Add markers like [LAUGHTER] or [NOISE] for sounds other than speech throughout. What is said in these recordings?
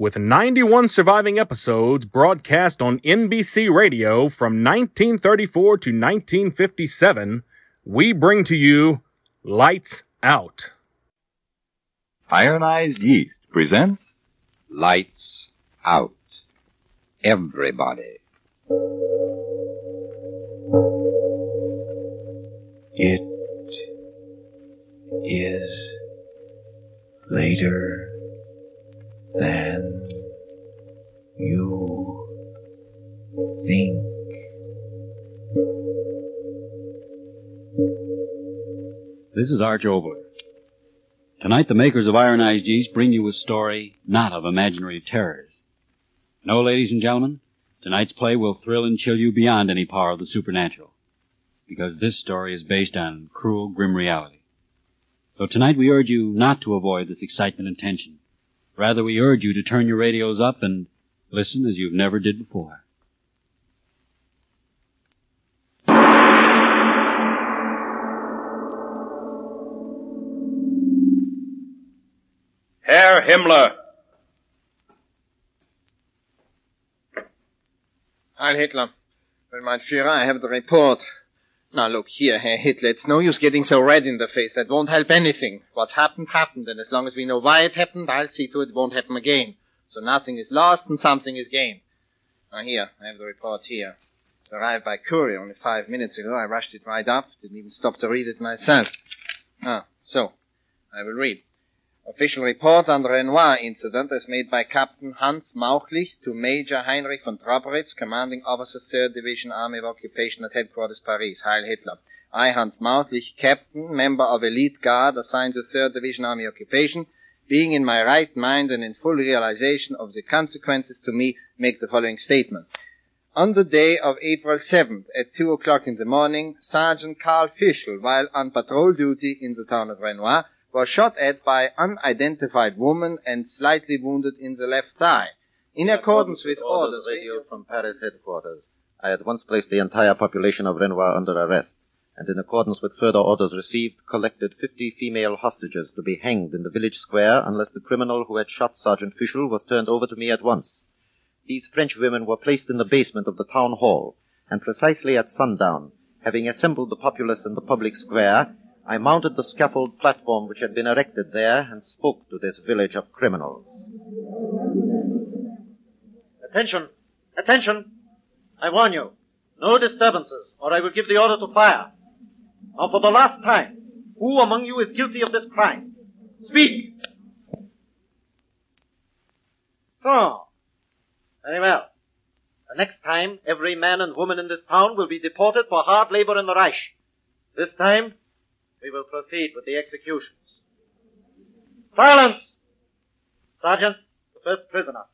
with 91 surviving episodes broadcast on NBC Radio from 1934 to 1957, we bring to you Lights Out. Ironized Yeast presents Lights out. Everybody. It is later This is Arch Oboler. Tonight, the makers of Ironized Yeast bring you a story not of imaginary terrors. No, ladies and gentlemen, tonight's play will thrill and chill you beyond any power of the supernatural. Because this story is based on cruel, grim reality. So tonight we urge you not to avoid this excitement and tension. Rather, we urge you to turn your radios up and listen as you've never did before. Herr Himmler. Heil Hitler. Well, mein Führer, I have the report. Now look here, Herr Hitler, it's no use getting so red in the face. That won't help anything. What's happened, happened, and as long as we know why it happened, I'll see to it it won't happen again. So nothing is lost and something is gained. Now here, I have the report here. It arrived by courier only five minutes ago. I rushed it right up. Didn't even stop to read it myself. Ah, so, I will read. Official report on the Renoir incident is made by Captain Hans Mauchlich to Major Heinrich von Trobritz, commanding officer 3rd Division Army of Occupation at headquarters Paris. Heil Hitler. I, Hans Mauchlich, captain, member of elite guard assigned to 3rd Division Army Occupation, being in my right mind and in full realization of the consequences to me, make the following statement. On the day of April 7th at 2 o'clock in the morning, Sergeant Karl Fischl, while on patrol duty in the town of Renoir, was shot at by unidentified woman and slightly wounded in the left thigh. In accordance with orders radio from Paris headquarters, I at once placed the entire population of Renoir under arrest, and in accordance with further orders received, collected fifty female hostages to be hanged in the village square unless the criminal who had shot Sergeant Fischl was turned over to me at once. These French women were placed in the basement of the town hall, and precisely at sundown, having assembled the populace in the public square, I mounted the scaffold platform which had been erected there and spoke to this village of criminals. Attention! Attention! I warn you, no disturbances, or I will give the order to fire. Now for the last time, who among you is guilty of this crime? Speak! So, very well. The next time, every man and woman in this town will be deported for hard labor in the Reich. This time, we will proceed with the executions. Silence! Sergeant, the first prisoner.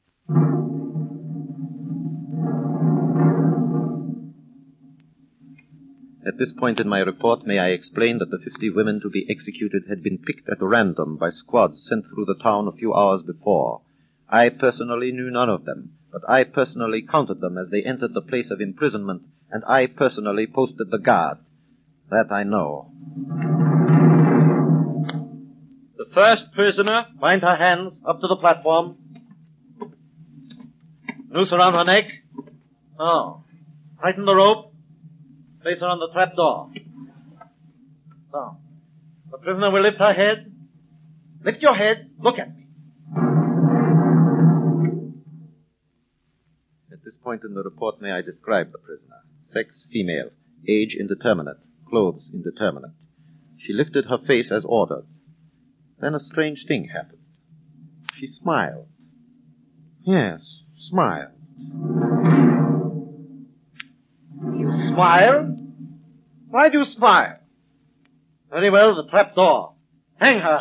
At this point in my report, may I explain that the fifty women to be executed had been picked at random by squads sent through the town a few hours before. I personally knew none of them, but I personally counted them as they entered the place of imprisonment, and I personally posted the guard. That I know. The first prisoner, bind her hands up to the platform. Noose around her neck. So, tighten the rope. Place her on the trap door. So, the prisoner will lift her head. Lift your head. Look at me. At this point in the report, may I describe the prisoner? Sex, female. Age, indeterminate. Clothes, indeterminate. She lifted her face as ordered. Then a strange thing happened. She smiled. Yes, smiled. You smile? Why do you smile? Very well, the trap door. Hang her.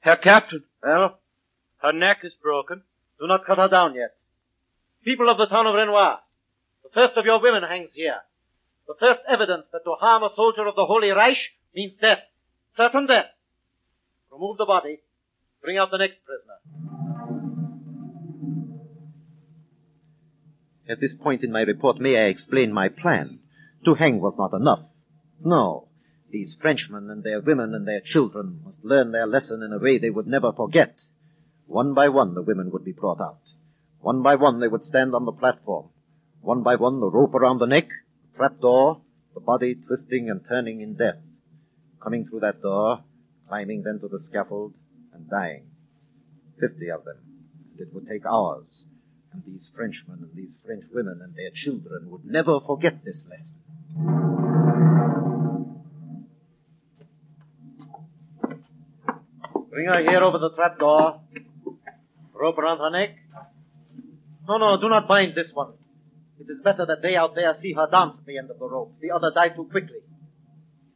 Herr Captain, Well, her neck is broken. do not cut her down yet. People of the town of Renoir, the first of your women hangs here. The first evidence that to harm a soldier of the Holy Reich means death. Certain death. Remove the body. Bring out the next prisoner. At this point in my report, may I explain my plan? To hang was not enough. No. These Frenchmen and their women and their children must learn their lesson in a way they would never forget. One by one, the women would be brought out. One by one, they would stand on the platform. One by one, the rope around the neck, the trap door, the body twisting and turning in death. Coming through that door, climbing then to the scaffold, and dying. Fifty of them. And it would take hours. And these Frenchmen and these French women and their children would never forget this lesson. Bring her here over the trap door. Rope around her neck. No, no, do not bind this one. It is better that they out there see her dance at the end of the rope. The other die too quickly.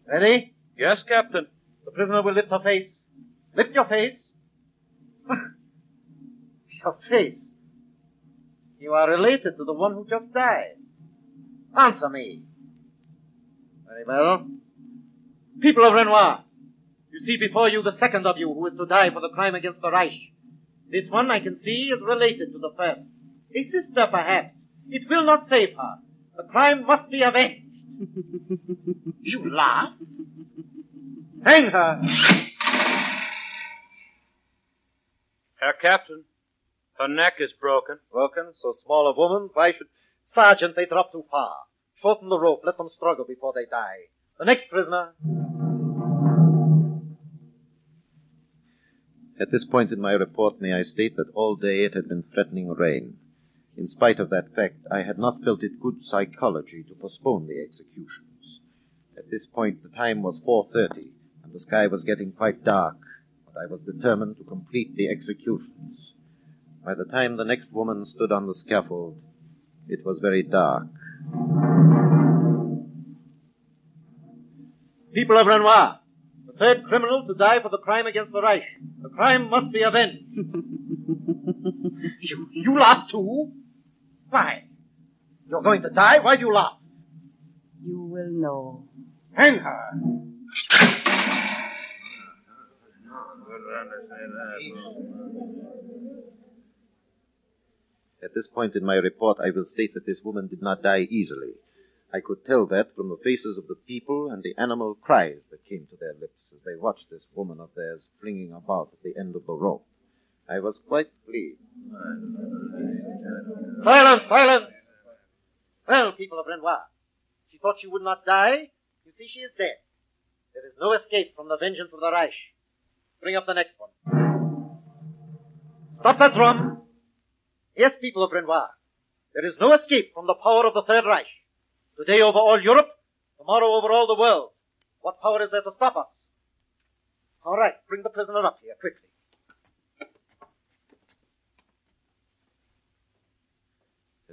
Ready? Yes, Captain. The prisoner will lift her face. Lift your face. [LAUGHS] your face. You are related to the one who just died. Answer me. Very well. People of Renoir, you see before you the second of you who is to die for the crime against the Reich. This one I can see is related to the first. A sister, perhaps. It will not save her. The crime must be avenged. [LAUGHS] you laugh? Hang her! Herr Captain, her neck is broken. Broken, so small a woman, why should... Sergeant, they drop too far. Shorten the rope, let them struggle before they die. The next prisoner. At this point in my report, may I state that all day it had been threatening rain. In spite of that fact, I had not felt it good psychology to postpone the executions. At this point, the time was 4.30, and the sky was getting quite dark, but I was determined to complete the executions. By the time the next woman stood on the scaffold, it was very dark. People of Renoir, the third criminal to die for the crime against the Reich. The crime must be avenged. [LAUGHS] you, you laugh too? Why? You're going to die? Why do you laugh? You will know. Hang her. At this point in my report, I will state that this woman did not die easily. I could tell that from the faces of the people and the animal cries that came to their lips as they watched this woman of theirs flinging about at the end of the rope. I was quite pleased. Silence, silence! Well, people of Renoir, she thought she would not die. You see, she is dead. There is no escape from the vengeance of the Reich. Bring up the next one. Stop that drum! Yes, people of Renoir, there is no escape from the power of the Third Reich. Today over all Europe, tomorrow over all the world. What power is there to stop us? All right, bring the prisoner up here, quickly.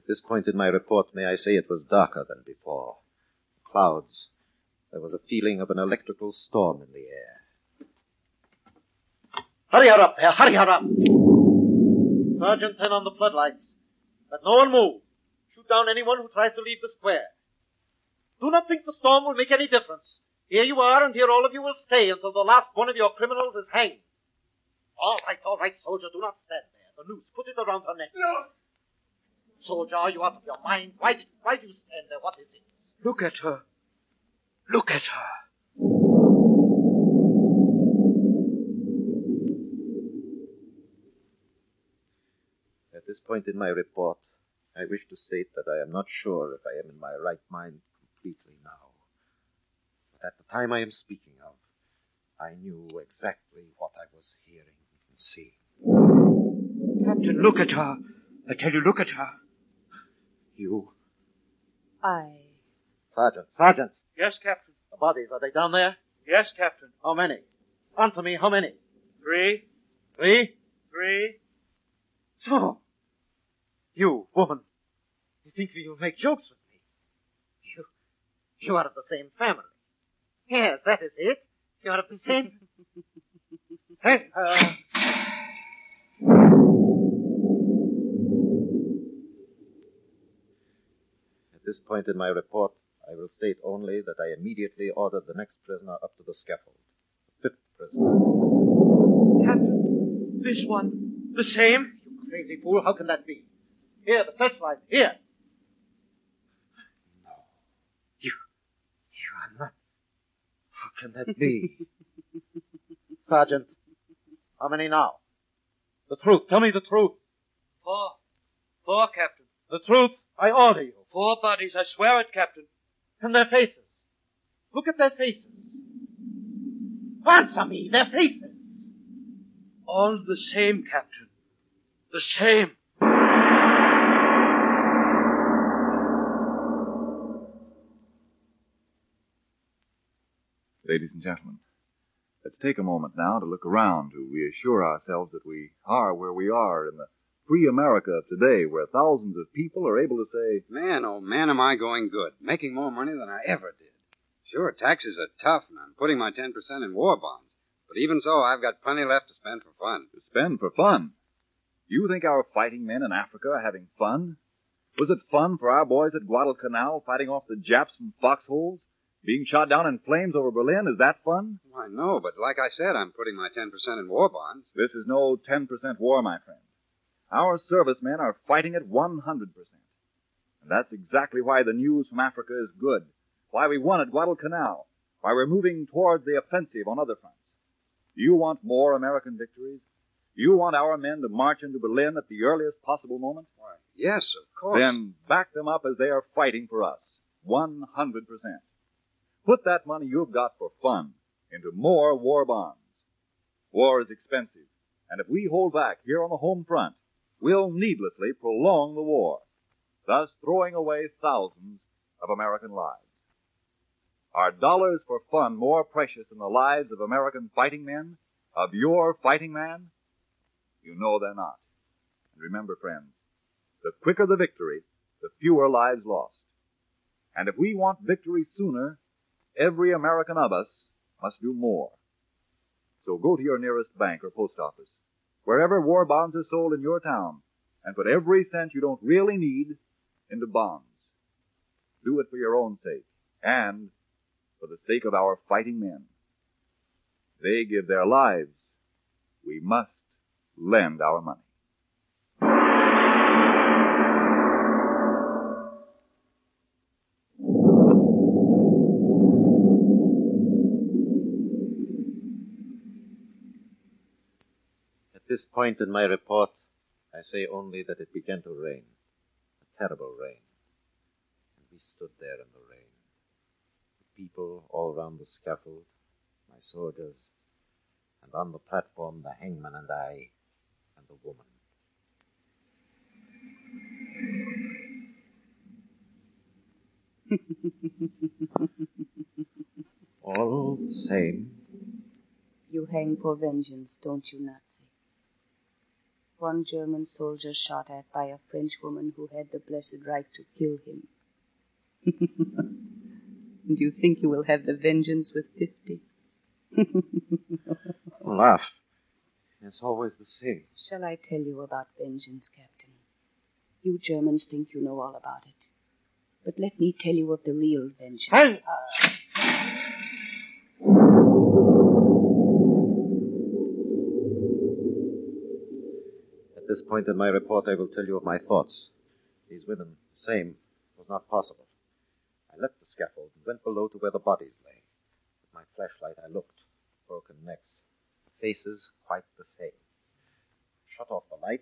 At this point in my report, may I say it was darker than before. Clouds. There was a feeling of an electrical storm in the air. Hurry her up there, hurry her up! Sergeant, turn on the floodlights. Let no one move. Shoot down anyone who tries to leave the square. Do not think the storm will make any difference. Here you are, and here all of you will stay until the last one of your criminals is hanged. All right, all right, soldier, do not stand there. The noose, put it around her neck. No. Soldier, are you out of your mind? Why did why do you stand there? What is it? Look at her. Look at her. At this point in my report, I wish to state that I am not sure if I am in my right mind completely now. But at the time I am speaking of, I knew exactly what I was hearing and seeing. Captain, look at her. I tell you, look at her. You, I. Sergeant, Sergeant, Yes, Captain. the bodies, are they down there? Yes, Captain. How many? Answer me, how many? Three, Three? three. So, you, woman, you think you make jokes with me? You, you are of the same family. Yes, that is it. You are of the same. [LAUGHS] hey, uh, At this point in my report, I will state only that I immediately ordered the next prisoner up to the scaffold. The fifth prisoner. Captain, this one, the same? You crazy fool, how can that be? Here, the searchlight, here. No. You, you are not. How can that be? [LAUGHS] Sergeant, how many now? The truth, tell me the truth. Four. Four, Captain. The truth, I order you. Four bodies, I swear it, Captain. And their faces. Look at their faces. Answer me, their faces. All the same, Captain. The same. Ladies and gentlemen, let's take a moment now to look around to reassure ourselves that we are where we are in the free America of today, where thousands of people are able to say, Man, oh man, am I going good. Making more money than I ever did. Sure, taxes are tough, and I'm putting my 10% in war bonds. But even so, I've got plenty left to spend for fun. To spend for fun? You think our fighting men in Africa are having fun? Was it fun for our boys at Guadalcanal fighting off the Japs from foxholes? Being shot down in flames over Berlin, is that fun? Why, no, but like I said, I'm putting my 10% in war bonds. This is no 10% war, my friend. Our servicemen are fighting at 100%. And that's exactly why the news from Africa is good, why we won at Guadalcanal, why we're moving toward the offensive on other fronts. Do you want more American victories? Do you want our men to march into Berlin at the earliest possible moment? Why, yes, of course. Then back them up as they are fighting for us. 100%. Put that money you've got for fun into more war bonds. War is expensive, and if we hold back here on the home front, we'll needlessly prolong the war, thus throwing away thousands of American lives. Are dollars for fun more precious than the lives of American fighting men? Of your fighting man? You know they're not. And remember, friends, the quicker the victory, the fewer lives lost. And if we want victory sooner, every American of us must do more. So go to your nearest bank or post office, wherever war bonds are sold in your town, and put every cent you don't really need into bonds. Do it for your own sake, and for the sake of our fighting men. They give their lives. We must lend our money. This point in my report, I say only that it began to rain. A terrible rain. And we stood there in the rain. The people all round the scaffold, my soldiers, and on the platform the hangman and I, and the woman. [LAUGHS] All the same, You hang for vengeance, don't you, Nazi? One German soldier shot at by a French woman who had the blessed right to kill him. [LAUGHS] and you think you will have the vengeance with fifty? [LAUGHS] laugh. It's always the same. Shall I tell you about vengeance, Captain? You Germans think you know all about it. But let me tell you of the real vengeance. Uh, this point in my report, I will tell you of my thoughts. These women, the same, was not possible. I left the scaffold and went below to where the bodies lay. With my flashlight, I looked. Broken necks. Faces, quite the same. Shut off the light.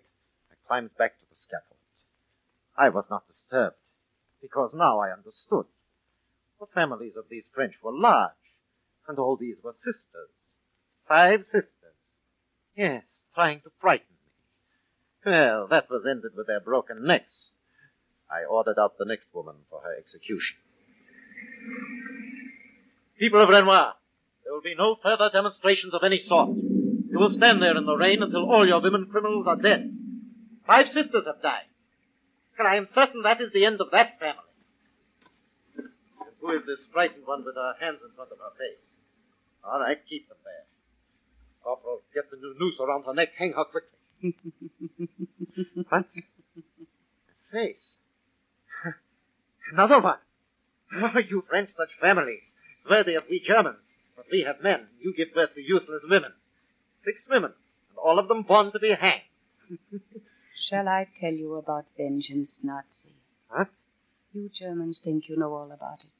I climbed back to the scaffold. I was not disturbed, because now I understood. The families of these French were large, and all these were sisters. Five sisters. Yes, trying to frighten. Well, that was ended with their broken necks. I ordered out the next woman for her execution. People of Renoir, there will be no further demonstrations of any sort. You will stand there in the rain until all your women criminals are dead. Five sisters have died. And I am certain that is the end of that family. And who is this frightened one with her hands in front of her face? All right, keep them there. Corporal, get the new noose around her neck. Hang her quickly. What? Her face. Another one. Oh, you French, such families. Worthy of we Germans. But we have men. You give birth to useless women. Six women, and all of them born to be hanged. Shall I tell you about vengeance, Nazi? What? You Germans think you know all about it.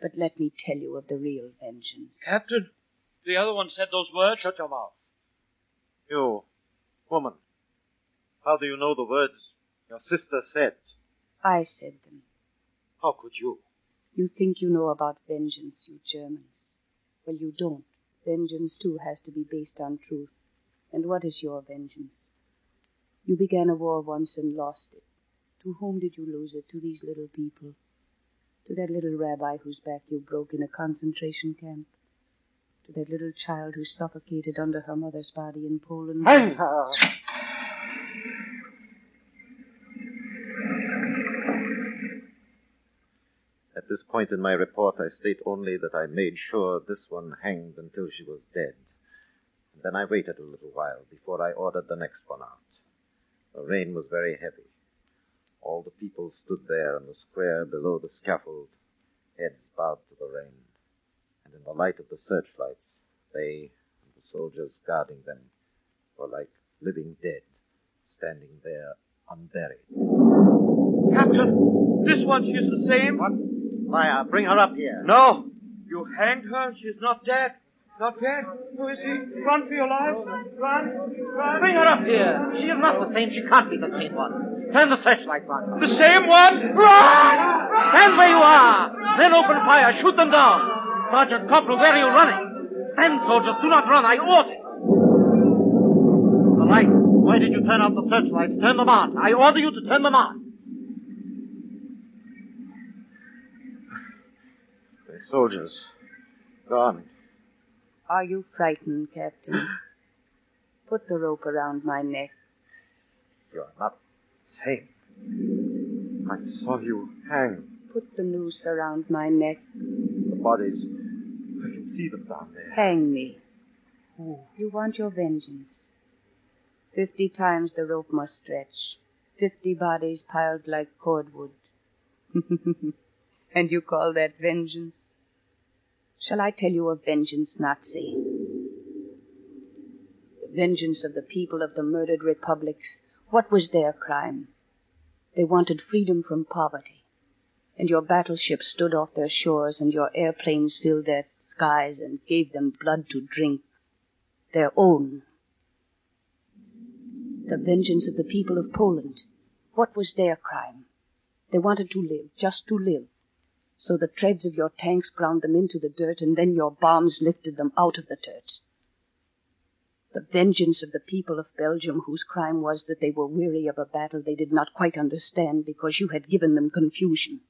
But let me tell you of the real vengeance. Captain, the other one said those words. Shut your mouth. You, woman, how do you know the words your sister said? I said them. How could you? You think you know about vengeance, you Germans. Well, you don't. Vengeance, too, has to be based on truth. And what is your vengeance? You began a war once and lost it. To whom did you lose it? To these little people. To that little rabbi whose back you broke in a concentration camp. To that little child who suffocated under her mother's body in Poland. Hang her! At this point in my report, I state only that I made sure this one hanged until she was dead. And then I waited a little while before I ordered the next one out. The rain was very heavy. All the people stood there in the square below the scaffold, heads bowed to the rain. And in the light of the searchlights, they and the soldiers guarding them were like living dead, standing there unburied. Captain, this one, she's the same. What? Fire, bring her up here. No, you hanged her. She's not dead. Not dead. Who is he? Run for your lives. Run. Run. Bring her up here. She is not the same. She can't be the same one. Turn the searchlights on her. The same one? Run! Stand where you are. Then open fire. Shoot them down. Sergeant Corporal, where are you running? Stand, soldiers. Do not run. I order. The lights. Why did you turn out the searchlights? Turn them on. I order you to turn them on. The soldiers. Gone. Are you frightened, Captain? Put the rope around my neck. You are not safe. I saw you hang. Put the noose around my neck. Bodies. I can see them down there. Hang me. You want your vengeance. Fifty times the rope must stretch. Fifty bodies piled like cordwood. [LAUGHS] and you call that vengeance? Shall I tell you of vengeance, Nazi? The vengeance of the people of the murdered republics. What was their crime? They wanted freedom from poverty. And your battleships stood off their shores, and your airplanes filled their skies and gave them blood to drink. Their own. The vengeance of the people of Poland. What was their crime? They wanted to live, just to live. So the treads of your tanks ground them into the dirt, and then your bombs lifted them out of the dirt. The vengeance of the people of Belgium, whose crime was that they were weary of a battle they did not quite understand because you had given them confusion.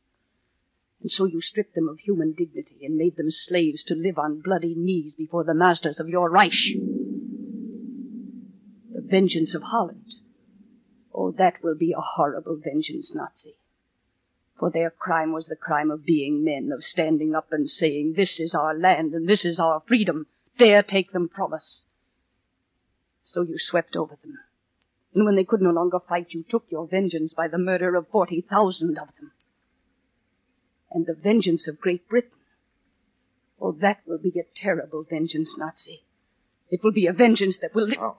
And so you stripped them of human dignity and made them slaves to live on bloody knees before the masters of your Reich. The vengeance of Holland. Oh, that will be a horrible vengeance, Nazi for their crime was the crime of being men, of standing up and saying, This is our land and this is our freedom. Dare take them from us. So you swept over them. And when they could no longer fight, you took your vengeance by the murder of 40,000 of them. And the vengeance of Great Britain. Oh, that will be a terrible vengeance, Nazi. It will be a vengeance that will. Oh.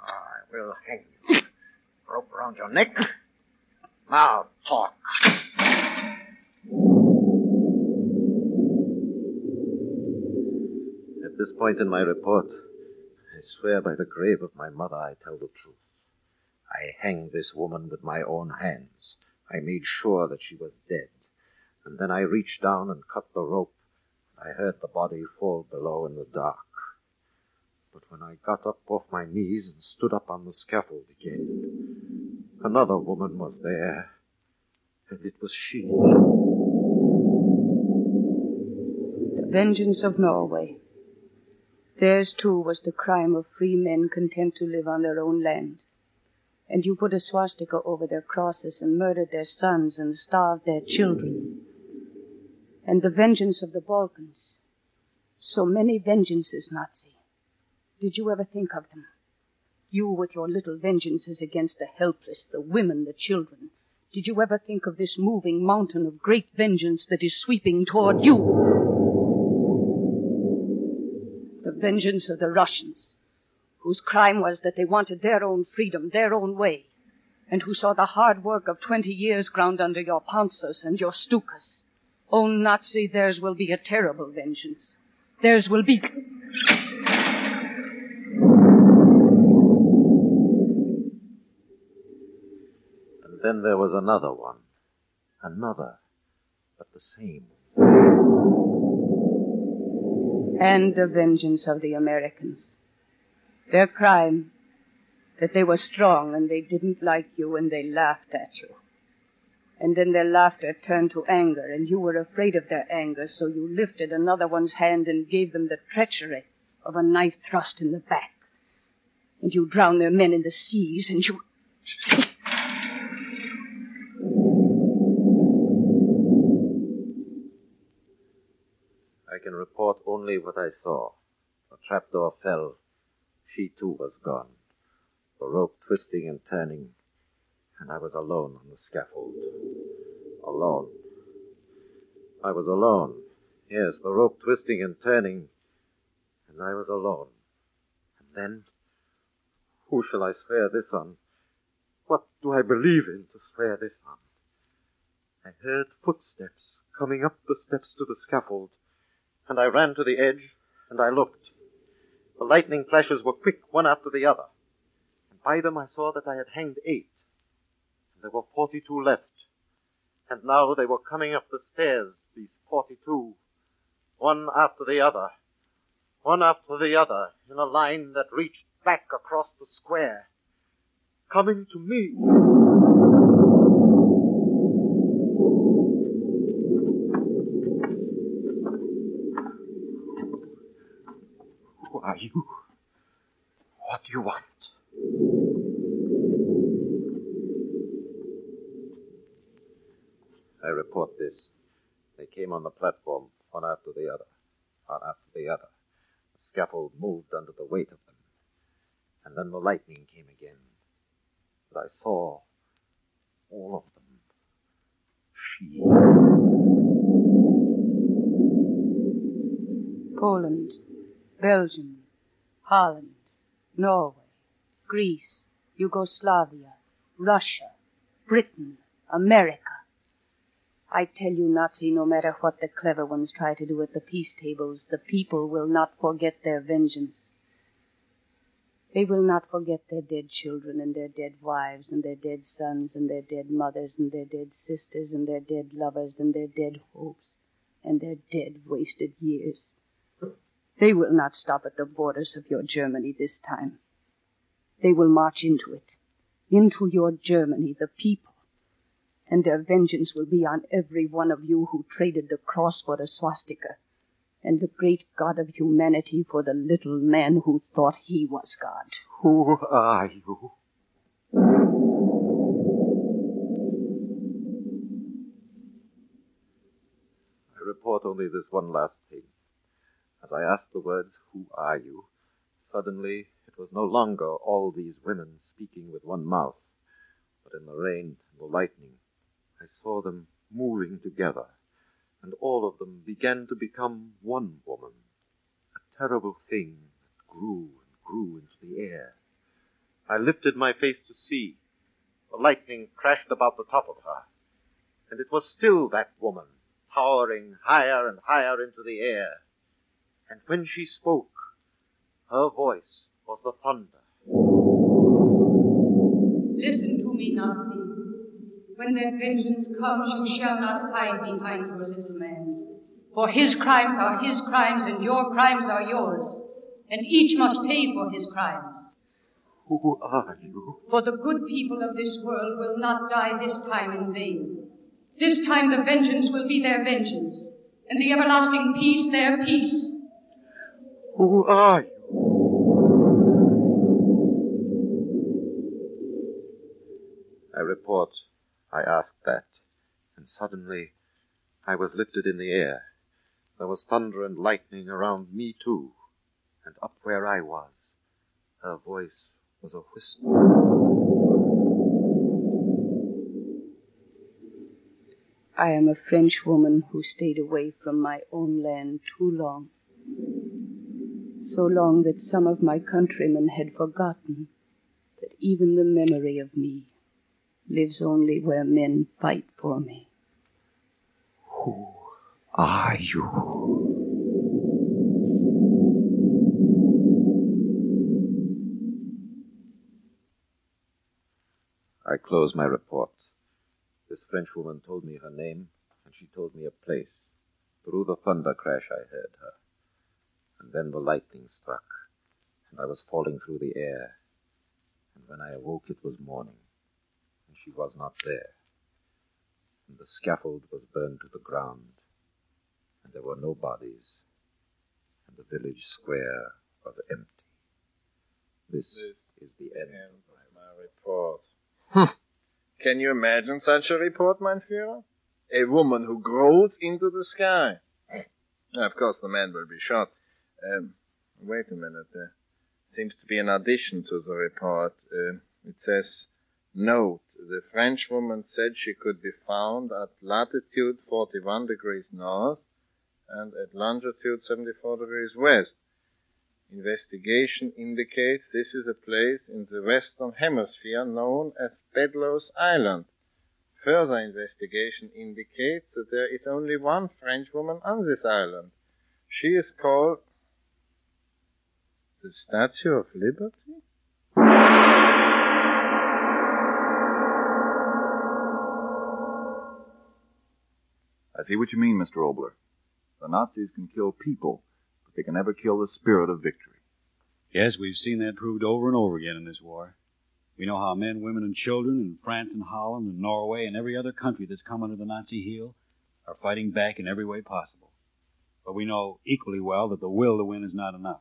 I will hang you. Rope around your neck. Now talk. At this point in my report, I swear by the grave of my mother I tell the truth. I hanged this woman with my own hands. I made sure that she was dead. And then I reached down and cut the rope. I heard the body fall below in the dark. But when I got up off my knees and stood up on the scaffold again, another woman was there. And it was she. The vengeance of Norway. Theirs too was the crime of free men content to live on their own land. And you put a swastika over their crosses and murdered their sons and starved their children. And the vengeance of the Balkans. So many vengeances, Nazi. Did you ever think of them? You with your little vengeances against the helpless, the women, the children. Did you ever think of this moving mountain of great vengeance that is sweeping toward you? The vengeance of the Russians, whose crime was that they wanted their own freedom, their own way, and who saw the hard work of twenty years ground under your Panzers and your Stukas. Oh, Nazi, theirs will be a terrible vengeance. Theirs will be. And then there was another one. Another. But the same. And the vengeance of the Americans. Their crime, that they were strong and they didn't like you and they laughed at you. And then their laughter turned to anger and you were afraid of their anger, so you lifted another one's hand and gave them the treachery of a knife thrust in the back. And you drowned their men in the seas and you. I can report only what I saw. The trapdoor fell. She too was gone. The rope twisting and turning, and I was alone on the scaffold. Alone. I was alone. Yes, the rope twisting and turning, and I was alone. And then, who shall I swear this on? What do I believe in to swear this on? I heard footsteps coming up the steps to the scaffold, and I ran to the edge, and I looked. The lightning flashes were quick, one after the other. And by them I saw that I had hanged eight. There were forty-two left. And now they were coming up the stairs, these forty-two, one after the other, one after the other, in a line that reached back across the square, coming to me. Who are you? What do you want? I report this. They came on the platform, one after the other, one after the other. The scaffold moved under the weight of them. And then the lightning came again. But I saw all of them. She. Poland, Belgium, Holland, Norway, Greece, Yugoslavia, Russia, Britain, America. I tell you, Nazi, no matter what the clever ones try to do at the peace tables, the people will not forget their vengeance. They will not forget their dead children and their dead wives and their dead sons and their dead mothers and their dead sisters and their dead lovers and their dead hopes and their dead wasted years. They will not stop at the borders of your Germany this time. They will march into it, into your Germany, the people, and their vengeance will be on every one of you who traded the cross for the swastika, and the great God of humanity for the little man who thought he was God. Who are you? I report only this one last thing. As I asked the words, Who are you? Suddenly it was no longer all these women speaking with one mouth, but in the rain and the lightning, I saw them moving together, and all of them began to become one woman, a terrible thing that grew and grew into the air. I lifted my face to see. The lightning crashed about the top of her, and it was still that woman, towering higher and higher into the air. And when she spoke, her voice was the thunder. Listen to me, Nazi. When their vengeance comes, you shall not hide behind your little man. For his crimes are his crimes, and your crimes are yours. And each must pay for his crimes. Who are you? For the good people of this world will not die this time in vain. This time the vengeance will be their vengeance, and the everlasting peace their peace. Who are you? I report, I asked that, and suddenly I was lifted in the air. There was thunder and lightning around me too, and up where I was, her voice was a whisper. I am a Frenchwoman who stayed away from my own land too long. So long that some of my countrymen had forgotten that even the memory of me lives only where men fight for me. Who are you? I close my report. This Frenchwoman told me her name, and she told me a place. Through the thunder crash I heard her. And then the lightning struck, and I was falling through the air. And when I awoke it was morning, and she was not there. And the scaffold was burned to the ground, and there were no bodies, and the village square was empty. This, is the end. of my report. Can you imagine such a report, mein Führer? A woman who grows into the sky. Of course, the man will be shot. Um, wait a minute. There seems to be an addition to the report. Uh, it says, Note, the Frenchwoman said she could be found at latitude 41 degrees north and at longitude 74 degrees west. Investigation indicates this is a place in the western hemisphere known as Bedloe's Island. Further investigation indicates that there is only one Frenchwoman on this island. She is called the Statue of Liberty? I see what you mean, Mr. Oboler. The Nazis can kill people, but they can never kill the spirit of victory. Yes, we've seen that proved over and over again in this war. We know how men, women, and children in France and Holland and Norway and every other country that's come under the Nazi heel are fighting back in every way possible. But we know equally well that the will to win is not enough.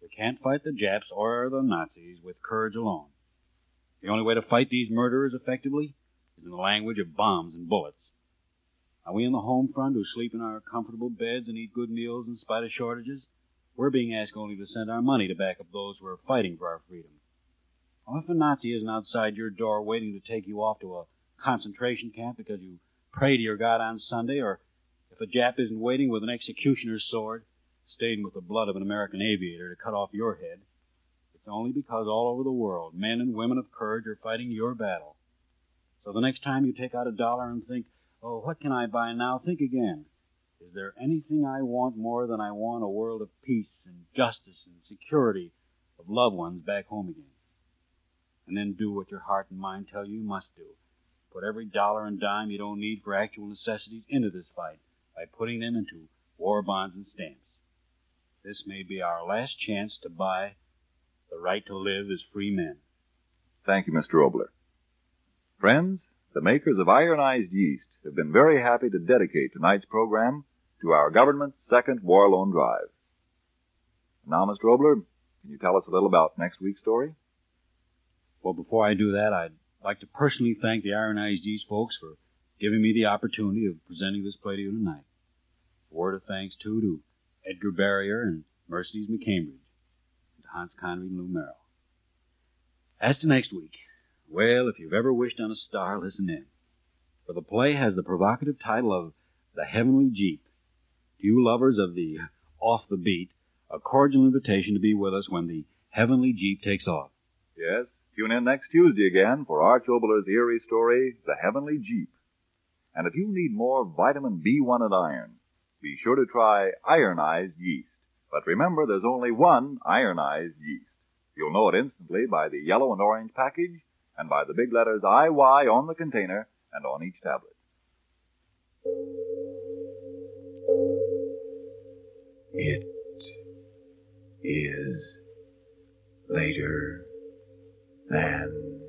We can't fight the Japs or the Nazis with courage alone. The only way to fight these murderers effectively is in the language of bombs and bullets. Are we in the home front who sleep in our comfortable beds and eat good meals in spite of shortages? We're being asked only to send our money to back up those who are fighting for our freedom. Well, if a Nazi isn't outside your door waiting to take you off to a concentration camp because you pray to your God on Sunday, or if a Jap isn't waiting with an executioner's sword, stained with the blood of an American aviator to cut off your head, it's only because all over the world men and women of courage are fighting your battle. So the next time you take out a dollar and think, Oh, what can I buy now? Think again. Is there anything I want more than I want a world of peace and justice and security of loved ones back home again? And then do what your heart and mind tell you you must do. Put every dollar and dime you don't need for actual necessities into this fight by putting them into war bonds and stamps. This may be our last chance to buy the right to live as free men. Thank you, Mr. Oboler. Friends, the makers of ironized yeast have been very happy to dedicate tonight's program to our government's second war loan drive. Now, Mr. Oboler, can you tell us a little about next week's story? Well, before I do that, I'd like to personally thank the Ironized Yeast folks for giving me the opportunity of presenting this play to you tonight. A word of thanks, too, to Edgar Barrier and Mercedes McCambridge, and to Hans Conried and Lou Merrill. As to next week, well, if you've ever wished on a star, listen in. For the play has the provocative title of The Heavenly Jeep. To you lovers of the off the beat, a cordial invitation to be with us when the Heavenly Jeep takes off. Yes, tune in next Tuesday again for Arch Oboler's eerie story, The Heavenly Jeep. And if you need more vitamin B1 and iron, be sure to try ironized yeast. But remember, there's only one ironized yeast. You'll know it instantly by the yellow and orange package and by the big letters IY on the container and on each tablet. It is later than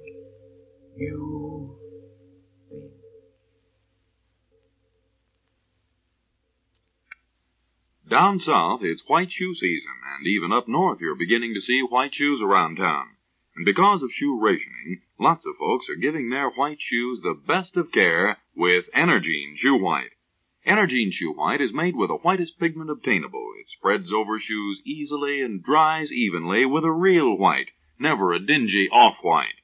you think. Down south, it's white shoe season, and even up north, you're beginning to see white shoes around town. And because of shoe rationing, lots of folks are giving their white shoes the best of care with Energine Shoe White. Energine Shoe White is made with the whitest pigment obtainable. It spreads over shoes easily and dries evenly with a real white, never a dingy off-white.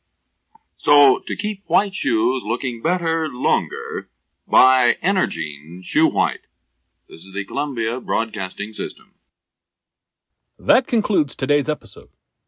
So, to keep white shoes looking better longer, Buy Energine Shoe White. This is the Columbia Broadcasting System. That concludes today's episode.